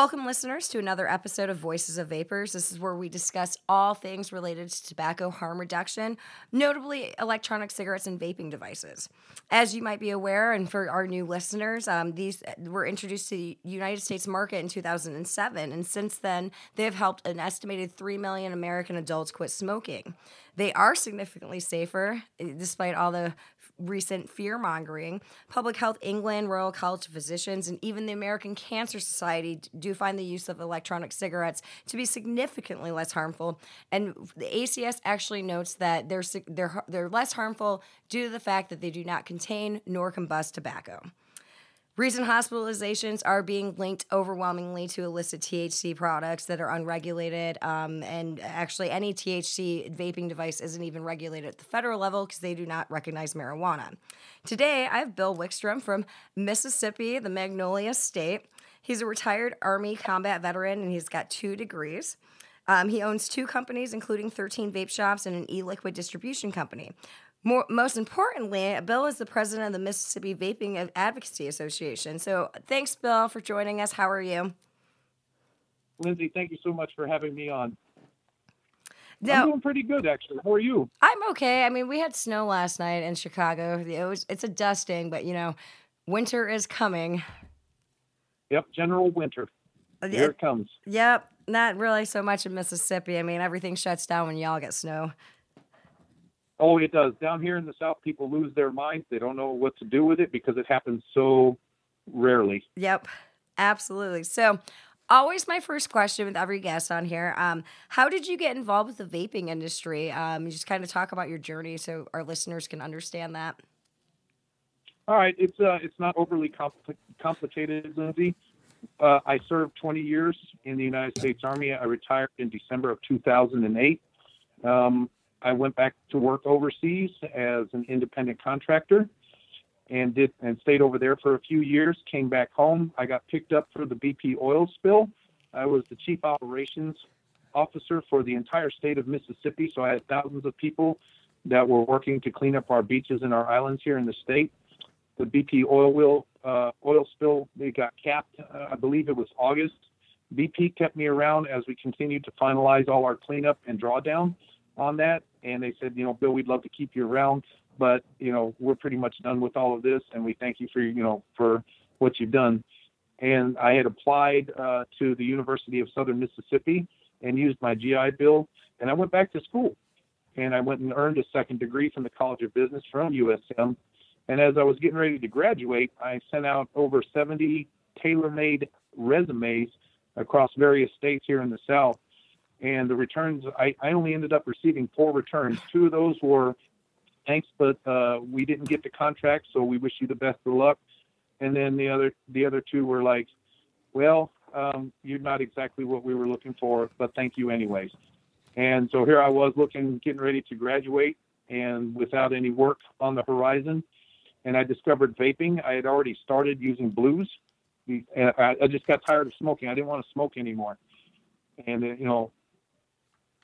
Welcome, listeners, to another episode of Voices of Vapers. This is where we discuss all things related to tobacco harm reduction, notably electronic cigarettes and vaping devices. As you might be aware, and for our new listeners, um, these were introduced to the United States market in 2007, and since then, they have helped an estimated 3 million American adults quit smoking. They are significantly safer, despite all the recent fear mongering. Public Health England, Royal College of Physicians, and even the American Cancer Society do find the use of electronic cigarettes to be significantly less harmful. And the ACS actually notes that they're, they're, they're less harmful due to the fact that they do not contain nor combust tobacco. Recent hospitalizations are being linked overwhelmingly to illicit THC products that are unregulated. Um, and actually, any THC vaping device isn't even regulated at the federal level because they do not recognize marijuana. Today, I have Bill Wickstrom from Mississippi, the Magnolia State. He's a retired Army combat veteran and he's got two degrees. Um, he owns two companies, including 13 vape shops and an e liquid distribution company. More, most importantly, Bill is the president of the Mississippi Vaping Advocacy Association. So thanks, Bill, for joining us. How are you? Lindsay, thank you so much for having me on. Now, I'm doing pretty good, actually. How are you? I'm okay. I mean, we had snow last night in Chicago. It was it's a dusting, but you know, winter is coming. Yep, general winter. Here it, it comes. Yep, not really so much in Mississippi. I mean, everything shuts down when y'all get snow. Oh, it does. Down here in the South, people lose their minds. They don't know what to do with it because it happens so rarely. Yep, absolutely. So, always my first question with every guest on here um, how did you get involved with the vaping industry um, you just kind of talk about your journey so our listeners can understand that all right it's uh, it's not overly compl- complicated lindsay uh, i served 20 years in the united states army i retired in december of 2008 um, I went back to work overseas as an independent contractor and did and stayed over there for a few years. Came back home. I got picked up for the BP oil spill. I was the chief operations officer for the entire state of Mississippi. So I had thousands of people that were working to clean up our beaches and our islands here in the state. The BP oil will uh, oil spill they got capped. Uh, I believe it was August. BP kept me around as we continued to finalize all our cleanup and drawdown on that, and they said, you know, Bill, we'd love to keep you around, but you know, we're pretty much done with all of this, and we thank you for you know for what you've done. And I had applied uh, to the University of Southern Mississippi and used my GI Bill, and I went back to school, and I went and earned a second degree from the College of Business from USM. And as I was getting ready to graduate, I sent out over 70 tailor-made resumes across various states here in the South and the returns I, I only ended up receiving four returns. Two of those were thanks but uh, we didn't get the contract so we wish you the best of luck. And then the other the other two were like well um, you're not exactly what we were looking for but thank you anyways. And so here i was looking getting ready to graduate and without any work on the horizon and i discovered vaping. I had already started using blues I, just got tired of smoking. I didn't want to smoke anymore. And you know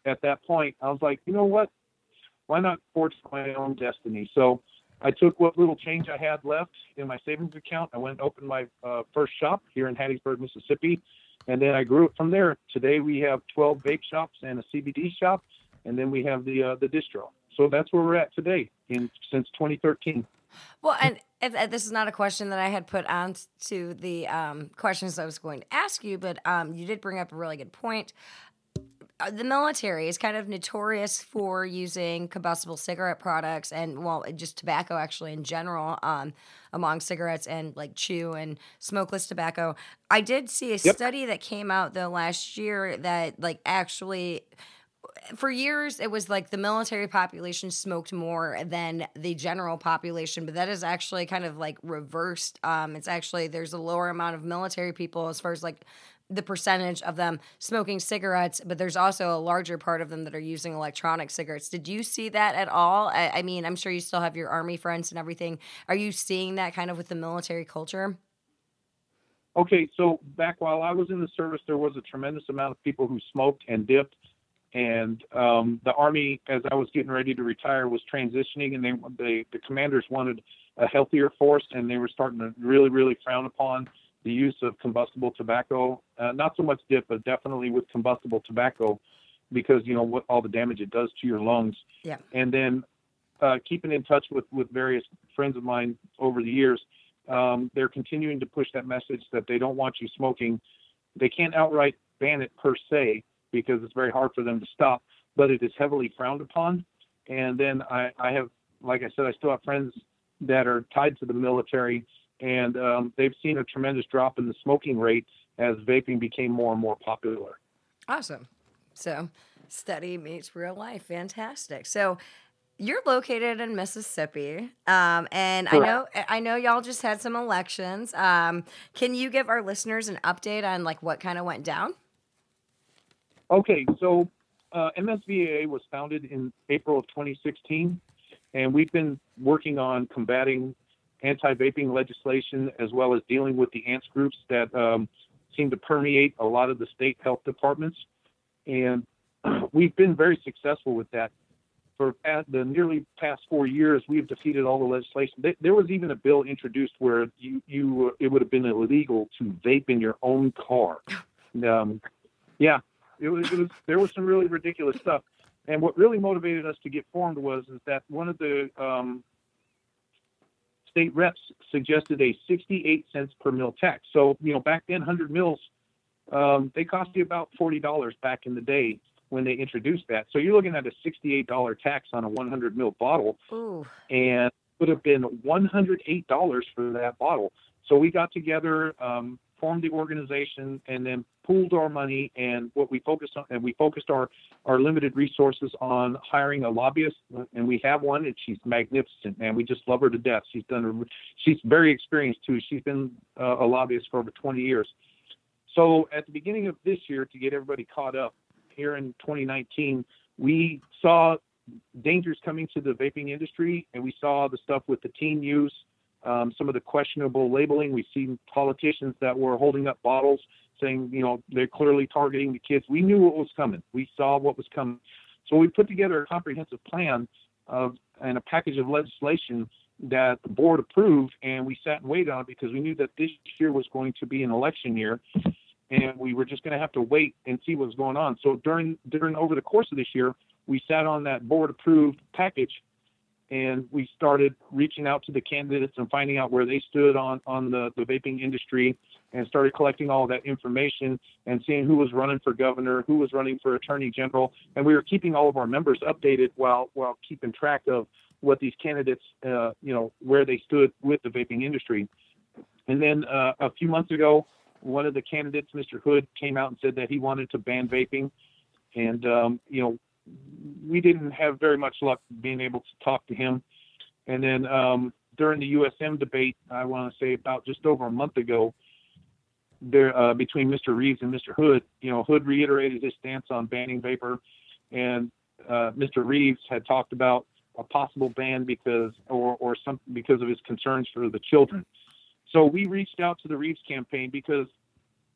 at that point, I was like, you know what? Why not forge my own destiny? So I took what little change I had left in my savings account. I went and opened my uh, first shop here in Hattiesburg, Mississippi, and then I grew it from there. Today we have 12 vape shops and a CBD shop, and then we have the uh, the distro. So that's where we're at today, in since 2013. Well, and this is not a question that I had put on to the um, questions I was going to ask you, but um, you did bring up a really good point uh, the military is kind of notorious for using combustible cigarette products and well just tobacco actually in general um, among cigarettes and like chew and smokeless tobacco i did see a yep. study that came out the last year that like actually for years it was like the military population smoked more than the general population but that is actually kind of like reversed um, it's actually there's a lower amount of military people as far as like the percentage of them smoking cigarettes, but there's also a larger part of them that are using electronic cigarettes. Did you see that at all? I, I mean, I'm sure you still have your army friends and everything. Are you seeing that kind of with the military culture? Okay, so back while I was in the service, there was a tremendous amount of people who smoked and dipped, and um, the Army, as I was getting ready to retire, was transitioning, and they, they the commanders wanted a healthier force, and they were starting to really, really frown upon the use of combustible tobacco. Uh, not so much dip, but definitely with combustible tobacco, because you know what all the damage it does to your lungs. Yeah. And then uh, keeping in touch with with various friends of mine over the years, um, they're continuing to push that message that they don't want you smoking. They can't outright ban it per se because it's very hard for them to stop, but it is heavily frowned upon. And then I, I have, like I said, I still have friends that are tied to the military, and um, they've seen a tremendous drop in the smoking rate as vaping became more and more popular. Awesome. So, study meets real life. Fantastic. So, you're located in Mississippi, um, and I know I know y'all just had some elections. Um, can you give our listeners an update on like what kind of went down? Okay, so uh, MSVAA was founded in April of 2016, and we've been working on combating anti-vaping legislation as well as dealing with the ants groups that um, seem to permeate a lot of the state health departments, and we've been very successful with that. For the nearly past four years, we've defeated all the legislation. There was even a bill introduced where you, you it would have been illegal to vape in your own car. Um, yeah, it was, it was there was some really ridiculous stuff. And what really motivated us to get formed was is that one of the um, state reps suggested a 68 cents per mil tax. So you know back then, 100 mils um, they cost you about forty dollars back in the day when they introduced that. So you're looking at a $68 tax on a 100 mil bottle, Ooh. and would have been $108 for that bottle. So we got together, um, formed the organization, and then pooled our money. And what we focused on, and we focused our our limited resources on hiring a lobbyist, and we have one, and she's magnificent, man. We just love her to death. She's done, she's very experienced too. She's been uh, a lobbyist for over 20 years. So at the beginning of this year, to get everybody caught up, here in 2019, we saw dangers coming to the vaping industry, and we saw the stuff with the teen use, um, some of the questionable labeling. We've seen politicians that were holding up bottles saying, you know, they're clearly targeting the kids. We knew what was coming. We saw what was coming. So we put together a comprehensive plan of and a package of legislation that the board approved, and we sat and waited on it because we knew that this year was going to be an election year, and we were just going to have to wait and see what was going on. So during during over the course of this year, we sat on that board approved package, and we started reaching out to the candidates and finding out where they stood on on the the vaping industry, and started collecting all that information and seeing who was running for governor, who was running for attorney general, and we were keeping all of our members updated while while keeping track of what these candidates, uh, you know, where they stood with the vaping industry. And then uh, a few months ago, one of the candidates, Mr. Hood, came out and said that he wanted to ban vaping. And, um, you know, we didn't have very much luck being able to talk to him. And then um, during the USM debate, I want to say about just over a month ago, there uh, between Mr. Reeves and Mr. Hood, you know, Hood reiterated his stance on banning vapor, and uh, Mr. Reeves had talked about a possible ban because or or some because of his concerns for the children. So we reached out to the Reeves campaign because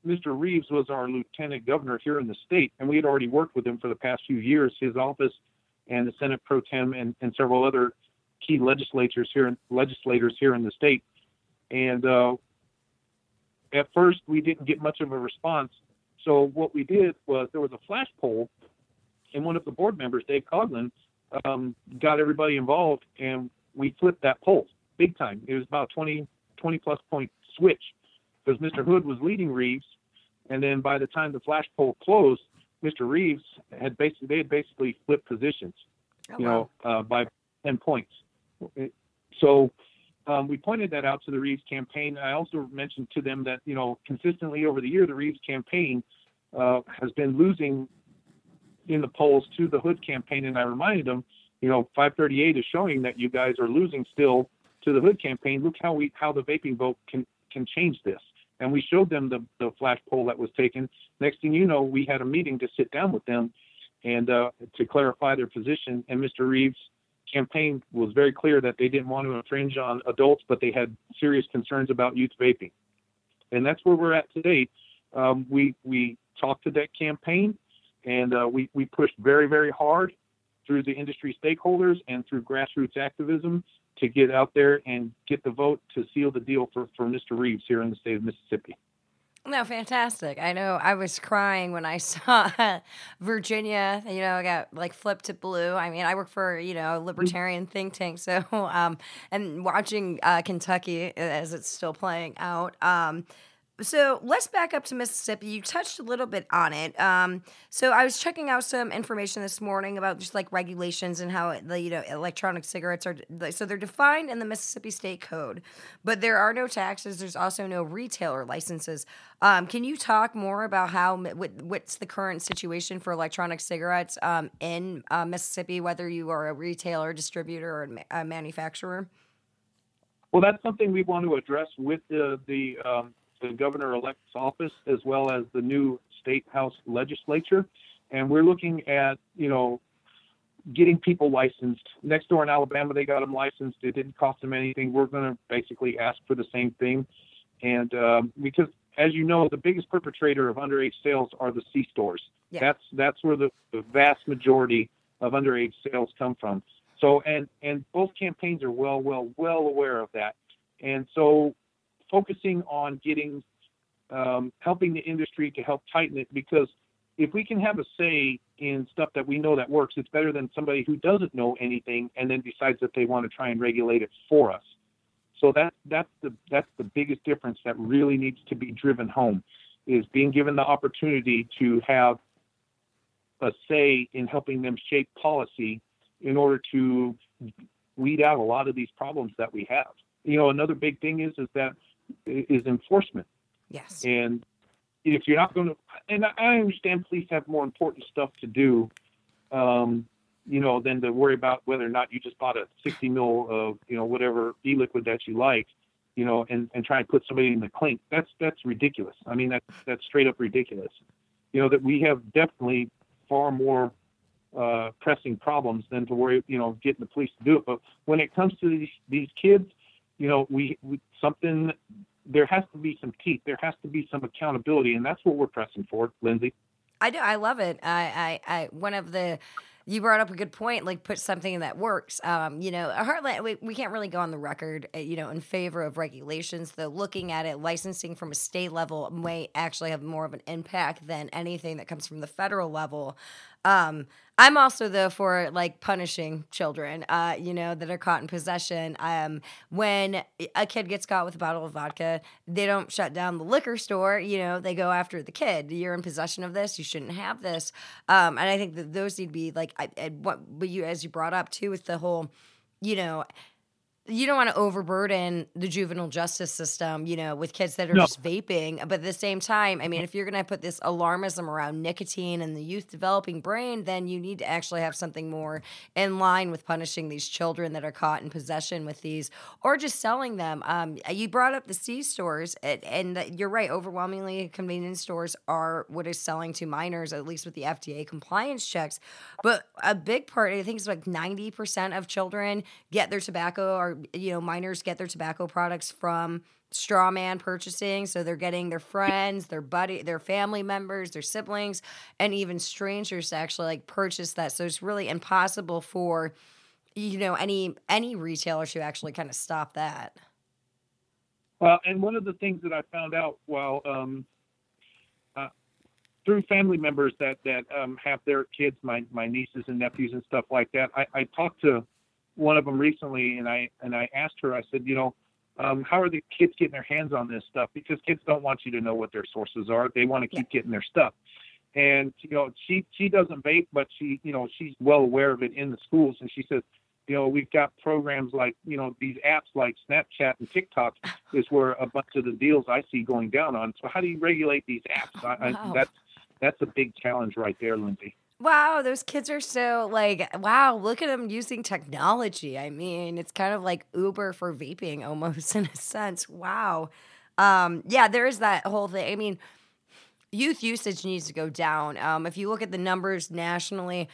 Mr. Reeves was our lieutenant governor here in the state, and we had already worked with him for the past few years. His office and the Senate pro tem and, and several other key legislators here legislators here in the state. And uh, at first, we didn't get much of a response. So what we did was there was a flash poll, and one of the board members, Dave Coughlin, um, got everybody involved, and we flipped that poll big time. It was about 20, 20 plus point switch because Mr. Hood was leading Reeves, and then by the time the flash poll closed, Mr. Reeves had basically they had basically flipped positions, Oh, you wow. know, uh, by 10 points. So um, we pointed that out to the Reeves campaign. I also mentioned to them that you know consistently over the year the Reeves campaign uh, has been losing in the polls to the Hood campaign, and I reminded them, you know, 538 is showing that you guys are losing still to the Hood campaign. Look how we how the vaping vote can can change this. And we showed them the, the flash poll that was taken. Next thing you know, we had a meeting to sit down with them and uh, to clarify their position. And Mr. Reeves' campaign was very clear that they didn't want to infringe on adults, but they had serious concerns about youth vaping. And that's where we're at today. Um, we we talked to that campaign, and uh, we we pushed very very hard through the industry stakeholders and through grassroots activism to get out there and get the vote to seal the deal for, for Mr. Reeves here in the state of Mississippi. No, fantastic. I know I was crying when I saw Virginia, you know, got like flipped to blue. I mean, I work for, you know, a libertarian think tank. So, um, and watching uh, Kentucky as it's still playing out, um, so let's back up to Mississippi. You touched a little bit on it. Um, so I was checking out some information this morning about just like regulations and how the you know electronic cigarettes are. So they're defined in the Mississippi State Code, but there are no taxes. There's also no retailer licenses. Um, can you talk more about how what's the current situation for electronic cigarettes um, in uh, Mississippi, whether you are a retailer, distributor, or a manufacturer? Well, that's something we want to address with the the um, the governor elect's office as well as the new state house legislature. And we're looking at, you know, getting people licensed. Next door in Alabama, they got them licensed. It didn't cost them anything. We're going to basically ask for the same thing. And um, because, as you know, the biggest perpetrator of underage sales are the C stores. Yeah. That's that's where the, the vast majority of underage sales come from. So, and and both campaigns are well, well, well aware of that. And so focusing on getting um, helping the industry to help tighten it because if we can have a say in stuff that we know that works, it's better than somebody who doesn't know anything and then decides that they want to try and regulate it for us. So that that's the that's the biggest difference that really needs to be driven home is being given the opportunity to have a say in helping them shape policy in order to weed out a lot of these problems that we have. You know, another big thing is is that is enforcement. Yes. And if you're not going to, and I understand police have more important stuff to do, um, you know, than to worry about whether or not you just bought a 60 mil of, you know, whatever e-liquid that you like, you know, and, and try and put somebody in the clink. That's that's ridiculous. I mean, that's that's straight up ridiculous. You know that we have definitely far more uh, pressing problems than to worry, you know, getting the police to do it. But when it comes to these these kids, you know, we, we something there has to be some teeth. There has to be some accountability, and that's what we're pressing for, Lindsay. I do. I love it. I, I, I one of the you brought up a good point. Like put something that works. Um, you know, Heartland. We, we can't really go on the record, uh, you know, in favor of regulations. Though looking at it, licensing from a state level may actually have more of an impact than anything that comes from the federal level. Um, I'm also though for like punishing children, uh, you know, that are caught in possession. Um, when a kid gets caught with a bottle of vodka, they don't shut down the liquor store. You know, they go after the kid. You're in possession of this. You shouldn't have this. Um, and I think that those need to be like, I, I, what, what you as you brought up too with the whole, you know, you don't want to overburden the juvenile justice system, you know, with kids that are no. just vaping. But at the same time, I mean, if you're going to put this alarmism around nicotine and the youth developing brain, then you need to actually have something more in line with punishing these children that are caught in possession with these or just selling them. Um, you brought up the C stores, and, and you're right. Overwhelmingly, convenience stores are what is selling to minors, at least with the FDA compliance checks. But a big part, I think, it's like 90% of children get their tobacco or you know minors get their tobacco products from straw man purchasing. So they're getting their friends their buddy their family members their siblings and even strangers to actually like purchase that. So it's really impossible for you know any any retailer to actually kind of stop that. Well and one of the things that i found out while um, uh, through family members that that um, have their kids my my nieces and nephews and stuff like that i, I talked to one of them recently, and I and I asked her. I said, you know, um, how are the kids getting their hands on this stuff? Because kids don't want you to know what their sources are. They want to keep getting their stuff. And you know, she she doesn't vape, but she you know she's well aware of it in the schools. And she says, you know, we've got programs like you know these apps like Snapchat and TikTok is where a bunch of the deals I see going down on. So how do you regulate these apps? I, wow. I, that's that's a big challenge right there, Lindsay. Wow, those kids are so like, wow, look at them using technology. I mean, it's kind of like Uber for vaping almost in a sense. Wow. Um, yeah, there is that whole thing. I mean, youth usage needs to go down. Um, if you look at the numbers nationally,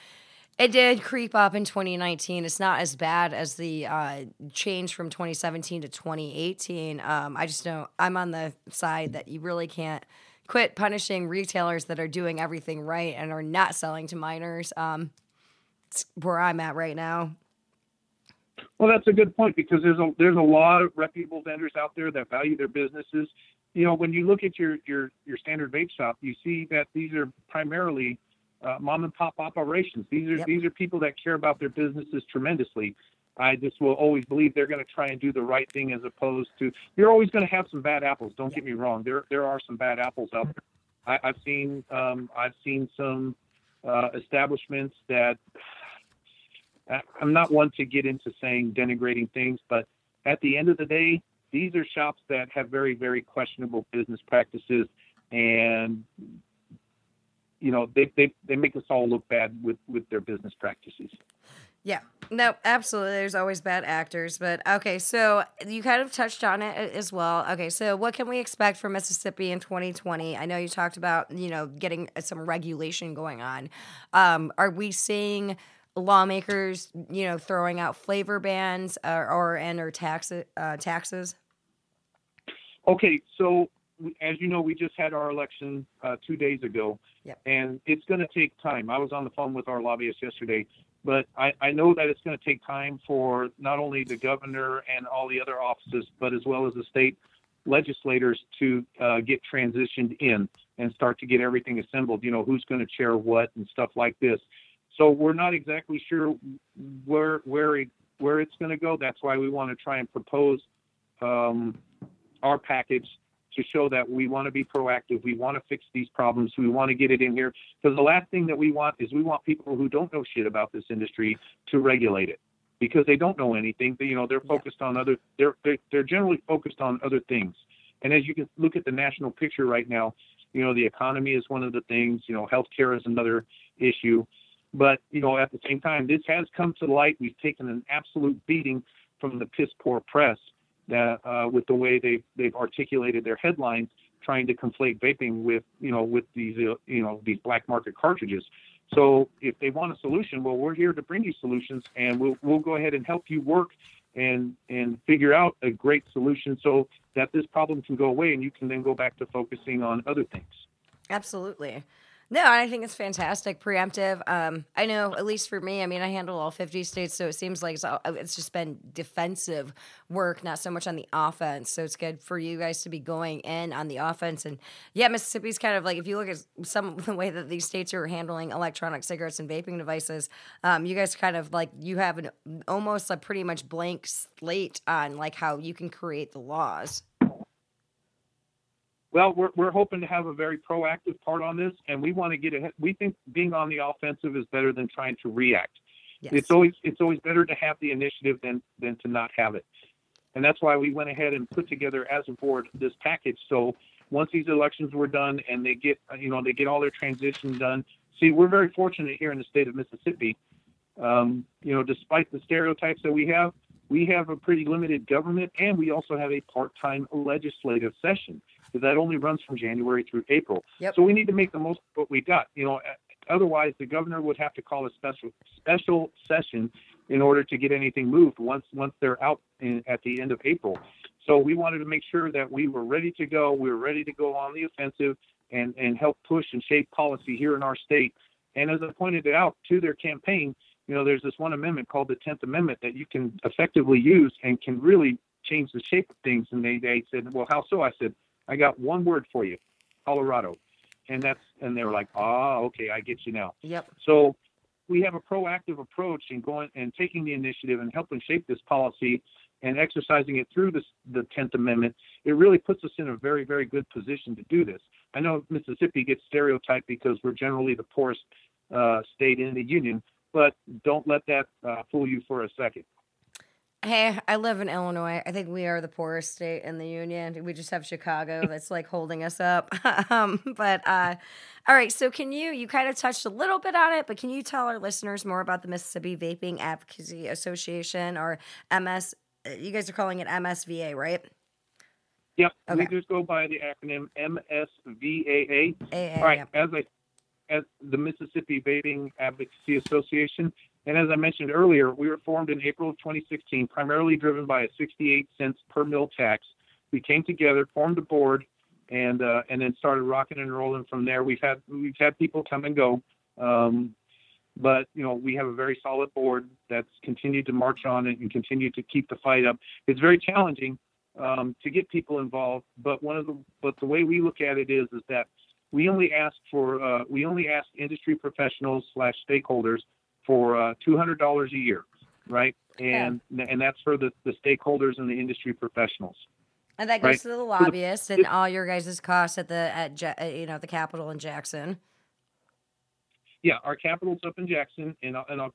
it did creep up in 2019. It's not as bad as the uh, change from 2017 to 2018. Um, I just know I'm on the side that you really can't quit punishing retailers that are doing everything right and are not selling to minors. Um, it's where I'm at right now. Well, that's a good point because there's a there's a lot of reputable vendors out there that value their businesses. You know, when you look at your your your standard vape shop, you see that these are primarily uh, mom and pop operations. These are Yep. these are people that care about their businesses tremendously. I just will always believe they're going to try and do the right thing as opposed to you're always going to have some bad apples. Don't get me wrong. There there are some bad apples out there. I, I've seen um, I've seen some uh, establishments that I'm not one to get into saying denigrating things, but at the end of the day, these are shops that have very, very questionable business practices, and you know they, they, they make us all look bad with, with their business practices. Yeah, no, absolutely. There's always bad actors, but okay. So you kind of touched on it as well. Okay, so what can we expect from Mississippi in 2020? I know you talked about you know getting some regulation going on. Um, are we seeing lawmakers you know throwing out flavor bans or, or and or tax uh, taxes? Okay, so as you know, we just had our election uh, two days ago, Yep. and it's going to take time. I was on the phone with our lobbyists yesterday, but I, I know that it's going to take time for not only the governor and all the other offices, but as well as the state legislators to uh, get transitioned in and start to get everything assembled. You know, who's going to chair what and stuff like this. So we're not exactly sure where where it, where it's going to go. That's why we want to try and propose um, our package to show that we want to be proactive. We want to fix these problems. We want to get it in here because the last thing that we want is we want people who don't know shit about this industry to regulate it because they don't know anything. They, you know, they're focused on other. They're, they're they're generally focused on other things. And as you can look at the national picture right now, you know, the economy is one of the things. You know, healthcare is another issue. But you know, at the same time, this has come to light. We've taken an absolute beating from the piss poor press that uh, with the way they they've articulated their headlines, trying to conflate vaping with you know with these uh, you know these black market cartridges. So if they want a solution, well, we're here to bring you solutions, and we'll we'll go ahead and help you work and and figure out a great solution so that this problem can go away, and you can then go back to focusing on other things. Absolutely. No, I think it's fantastic, preemptive. Um, I know, at least for me, I mean, I handle all 50 states, so it seems like it's, all, it's just been defensive work, not so much on the offense. So it's good for you guys to be going in on the offense. And yeah, Mississippi's kind of like, if you look at some the way that these states are handling electronic cigarettes and vaping devices, um, you guys kind of like, you have an almost a pretty much blank slate on like how you can create the laws. Well, we're, we're hoping to have a very proactive part on this, and we want to get ahead. We think being on the offensive is better than trying to react. Yes. It's always it's always better to have the initiative than than to not have it, and that's why we went ahead and put together as a board this package. So once these elections were done and they get you know they get all their transition done. See, we're very fortunate here in the state of Mississippi. Um, you know, despite the stereotypes that we have, we have a pretty limited government, and we also have a part-time legislative session that only runs from January through April. Yep. So we need to make the most of what we got. You know, otherwise the governor would have to call a special special session in order to get anything moved once once they're out in, at the end of April. So we wanted to make sure that we were ready to go. We were ready to go on the offensive and and help push and shape policy here in our state. And as I pointed out to their campaign, you know, there's this one amendment called the Tenth Amendment that you can effectively use and can really change the shape of things. And they they said, well, how so? I said, I got one word for you, Colorado. And that's and they were like, ah, okay, I get you now. Yep. So we have a proactive approach in going and taking the initiative and helping shape this policy and exercising it through this, the 10th Amendment. It really puts us in a very, very good position to do this. I know Mississippi gets stereotyped because we're generally the poorest uh, state in the union, but don't let that uh, fool you for a second. Hey, I live in Illinois. I think we are the poorest state in the union. We just have Chicago that's like holding us up. um, but uh, all right, so can you you kind of touched a little bit on it, but can you tell our listeners more about the Mississippi Vaping Advocacy Association or MS? uh, You guys are calling it MSVA, right? Yep, Okay. we just go by the acronym MSVAA. AA, All right, yep. as I, as the Mississippi Vaping Advocacy Association, and as I mentioned earlier, we were formed in April of 2016, primarily driven by a 68 cents per mil tax. We came together, formed a board, and uh, and then started rocking and rolling from there. We've had we've had people come and go, um, but you know we have a very solid board that's continued to march on and continue to keep the fight up. It's very challenging um, to get people involved, but one of the but the way we look at it is is that we only ask for uh, we only ask industry professionals slash stakeholders for uh, two hundred dollars a year, right? And and that's for the, the stakeholders and the industry professionals. And that goes right. to the lobbyists and all your guys' costs at the at uh, you know the Capitol in Jackson. Yeah, our capital's up in Jackson, and I'll, and I'll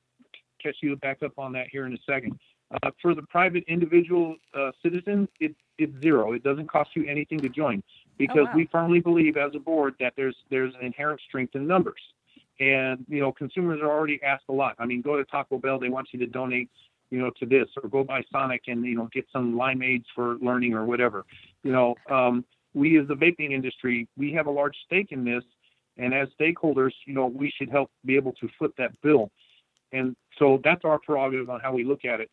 catch you back up on that here in a second. Uh, for the private individual uh, citizen, it, it's zero. It doesn't cost you anything to join because wow. we firmly believe as a board that there's there's an inherent strength in numbers. And you know, consumers are already asked a lot. I mean, go to Taco Bell; they want you to donate, you know, to this, or go by Sonic and you know get some limeades for learning or whatever. You know, um, we as the vaping industry, we have a large stake in this, and as stakeholders, you know, we should help be able to foot that bill. And so that's our prerogative on how we look at it.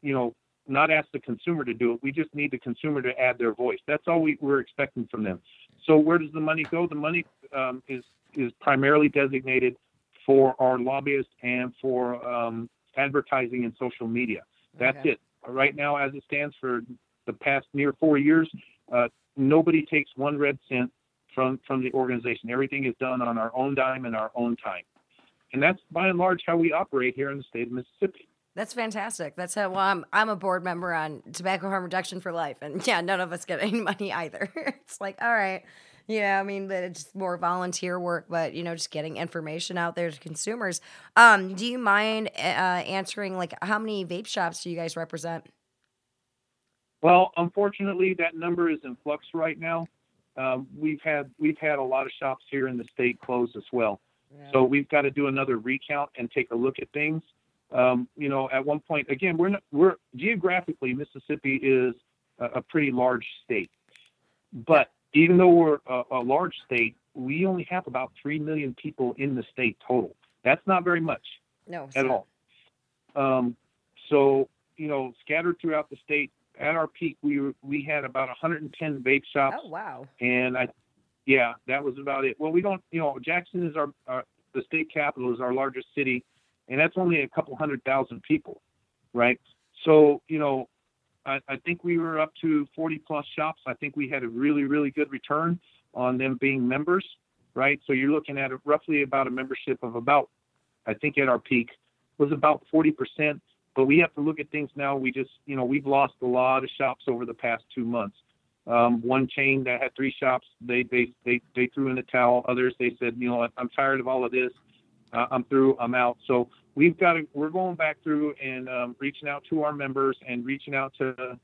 You know, not ask the consumer to do it. We just need the consumer to add their voice. That's all we, we're expecting from them. So where does the money go? The money um, is is primarily designated for our lobbyists and for um, advertising and social media. That's Okay. it. Right now, as it stands for the past near four years, uh, nobody takes one red cent from from the organization. Everything is done on our own dime and our own time, and that's by and large how we operate here in the state of Mississippi. That's fantastic. That's how well, I'm I'm a board member on tobacco harm reduction for life, and yeah, none of us get any money either. it's like, all right, yeah, I mean, but it's more volunteer work, but you know, just getting information out there to consumers. Um, do you mind uh, answering like how many vape shops do you guys represent? Well, unfortunately, that number is in flux right now. Um, we've had we've had a lot of shops here in the state close as well. So we've got to do another recount and take a look at things. Um, you know, at one point, again, we're not, we're geographically Mississippi is a, a pretty large state, but even though we're a, a large state, we only have about three million people in the state total. That's not very much no, at all. Um, so you know, scattered throughout the state, at our peak, we were, we had about 110 vape shops Oh wow. and I, yeah, that was about it. Well, we don't, you know, Jackson is our, our the state capital is our largest city, and that's only a couple hundred thousand people, right? So, you know, I, I think we were up to 40 plus shops. I think we had a really, really good return on them being members, right? So you're looking at roughly about a membership of about, I think at our peak was about 40 percent. But we have to look at things now. We just, you know, we've lost a lot of shops over the past two months. Um, one chain that had three shops, they, they, they, they threw in the towel. Others, they said, you know, I'm tired of all of this. Uh, I'm through. I'm out. So we've got to, we're going back through and um, reaching out to our members and reaching out to,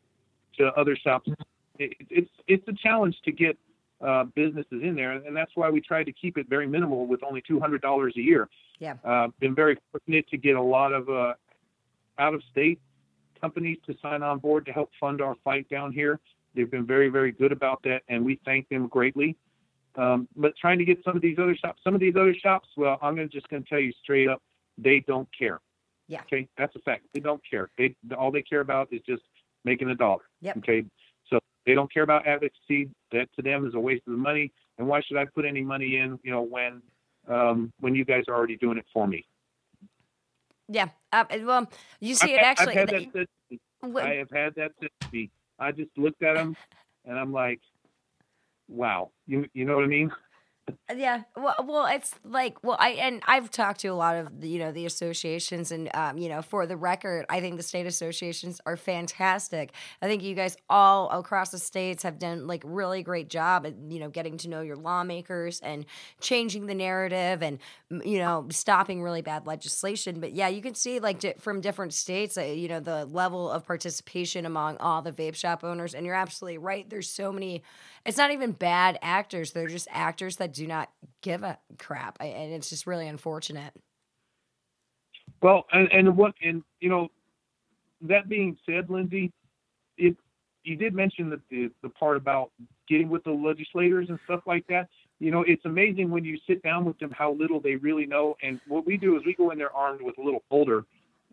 to other shops. It, it's, it's a challenge to get uh, businesses in there. And that's why we tried to keep it very minimal with only $200 a year. Yeah. Uh, been very fortunate to get a lot of uh, out of state companies to sign on board to help fund our fight down here. They've been very, very good about that, and we thank them greatly. Um, but trying to get some of these other shops, some of these other shops, well, I'm gonna, just going to tell you straight up, they don't care. Yeah. Okay, that's a fact. They don't care. They all they care about is just making a dollar. Yep. Okay, so they don't care about advocacy. That to them is a waste of the money. And why should I put any money in? You know, when um, when you guys are already doing it for me. Yeah. Uh, well, you see it I've, actually. I've had that to I have had that. I just looked at them and I'm like, wow. You you know what I mean? Yeah, well, well, it's like, well, I and I've talked to a lot of you know the associations, and um, you know, for the record, I think the state associations are fantastic. I think you guys all across the states have done like really great job at you know getting to know your lawmakers and changing the narrative and you know stopping really bad legislation. But yeah, you can see like from different states, uh, you know, the level of participation among all the vape shop owners, and you're absolutely right. There's so many it's not even bad actors they're just actors that do not give a crap and it's just really unfortunate Well, and, and what and you know, that being said, Lindsay, it you did mention that the the part about getting with the legislators and stuff like that. You know, it's amazing when you sit down with them how little they really know. And what we do is we go in there armed with a little folder,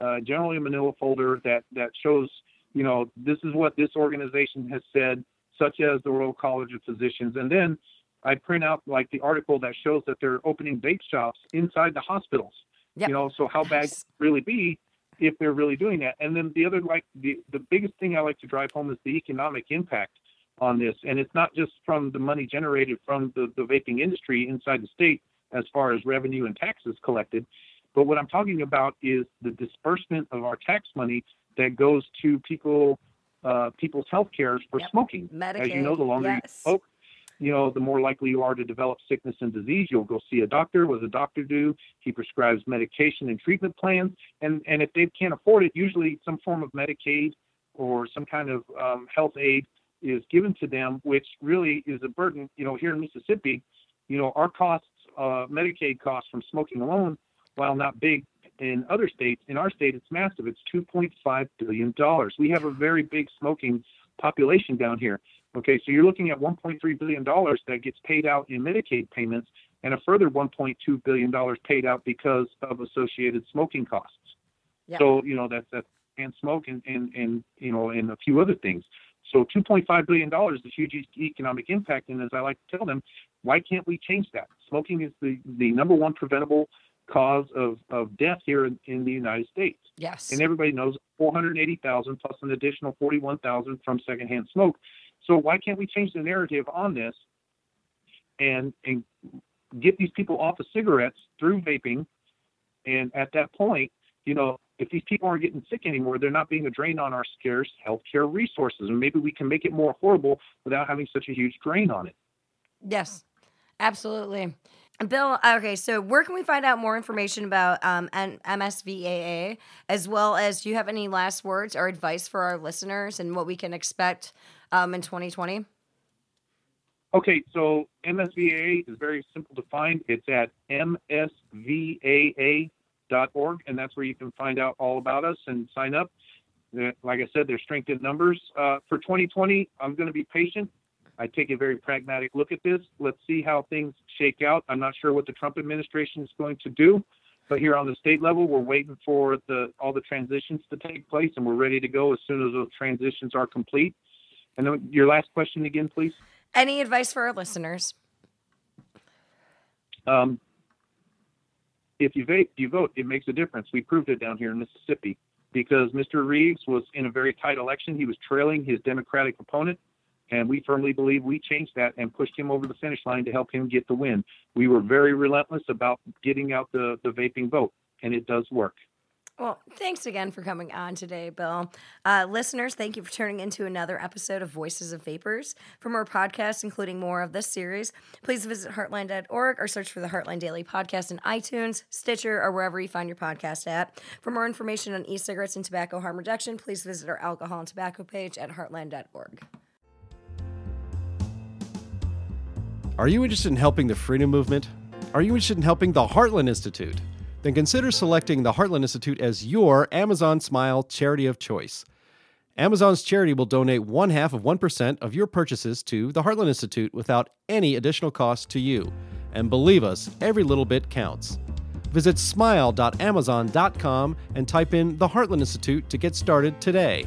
uh, generally a Manila folder that that shows, you know, this is what this organization has said, such as the Royal College of Physicians, and then I print out like the article that shows that they're opening vape shops inside the hospitals. Yep. You know, so how bad Nice. really be if they're really doing that? And then the other like the the biggest thing I like to drive home is the economic impact on this, and it's not just from the money generated from the the vaping industry inside the state as far as revenue and taxes collected, but what I'm talking about is the disbursement of our tax money that goes to people uh, people's health care for Yep. smoking. Medicaid. As you know, the longer you smoke, you know, the more likely you are to develop sickness and disease. You'll go see a doctor. What does a doctor do? He prescribes medication and treatment plans. And, and if they can't afford it, usually some form of Medicaid or some kind of um, health aid is given to them, which really is a burden. You know, here in Mississippi, you know, our costs, uh, Medicaid costs from smoking alone, while not big in other states, in our state, it's massive. It's $2.5 billion. We have a very big smoking population down here. Okay, so you're looking at 1.3 billion dollars that gets paid out in Medicaid payments, and a further 1.2 billion dollars paid out because of associated smoking costs. Yeah. So you know that's that's and smoke and, and and you know and a few other things. So 2.5 billion dollars is a huge economic impact, and as I like to tell them, why can't we change that? Smoking is the the number one preventable cause of of death here in, in the United States Yes. and everybody knows 480,000 plus an additional 41,000 from secondhand smoke. So why can't we change the narrative on this and and get these people off of cigarettes through vaping? And at that point, you know, if these people aren't getting sick anymore, they're not being a drain on our scarce healthcare resources, and maybe we can make it more affordable without having such a huge drain on it. Yes, absolutely. Bill, okay, so where can we find out more information about um, MSVAA, as well as do you have any last words or advice for our listeners and what we can expect um, in 2020? Okay, so MSVAA is very simple to find. It's at msvaa.org, and that's where you can find out all about us and sign up. Like I said, there's strength in numbers. Uh, for 2020, I'm going to be patient. I take a very pragmatic look at this. Let's see how things shake out. I'm not sure what the Trump administration is going to do, but here on the state level, we're waiting for the all the transitions to take place, and we're ready to go as soon as those transitions are complete. And then your last question again, please. Any advice for our listeners? Um, if you vape, you vote. It makes a difference. We proved it down here in Mississippi because Mr. Reeves was in a very tight election. He was trailing his Democratic opponent, and we firmly believe we changed that and pushed him over the finish line to help him get the win. We were very relentless about getting out the, the vaping vote, and it does work. Well, thanks again for coming on today, Bill. Uh, listeners, thank you for tuning into another episode of Voices of Vapers. For more podcasts, including more of this series, please visit heartland.org or search for the Heartland Daily Podcast in iTunes, Stitcher, or wherever you find your podcast at. For more information on e cigarettes and tobacco harm reduction, please visit our alcohol and tobacco page at heartland.org. Are you interested in helping the freedom movement? Are you interested in helping the Heartland Institute? Then consider selecting the Heartland Institute as your Amazon Smile charity of choice. Amazon's charity will donate one half of 1% of your purchases to the Heartland Institute without any additional cost to you. And believe us, every little bit counts. Visit smile.amazon.com and type in the Heartland Institute to get started today.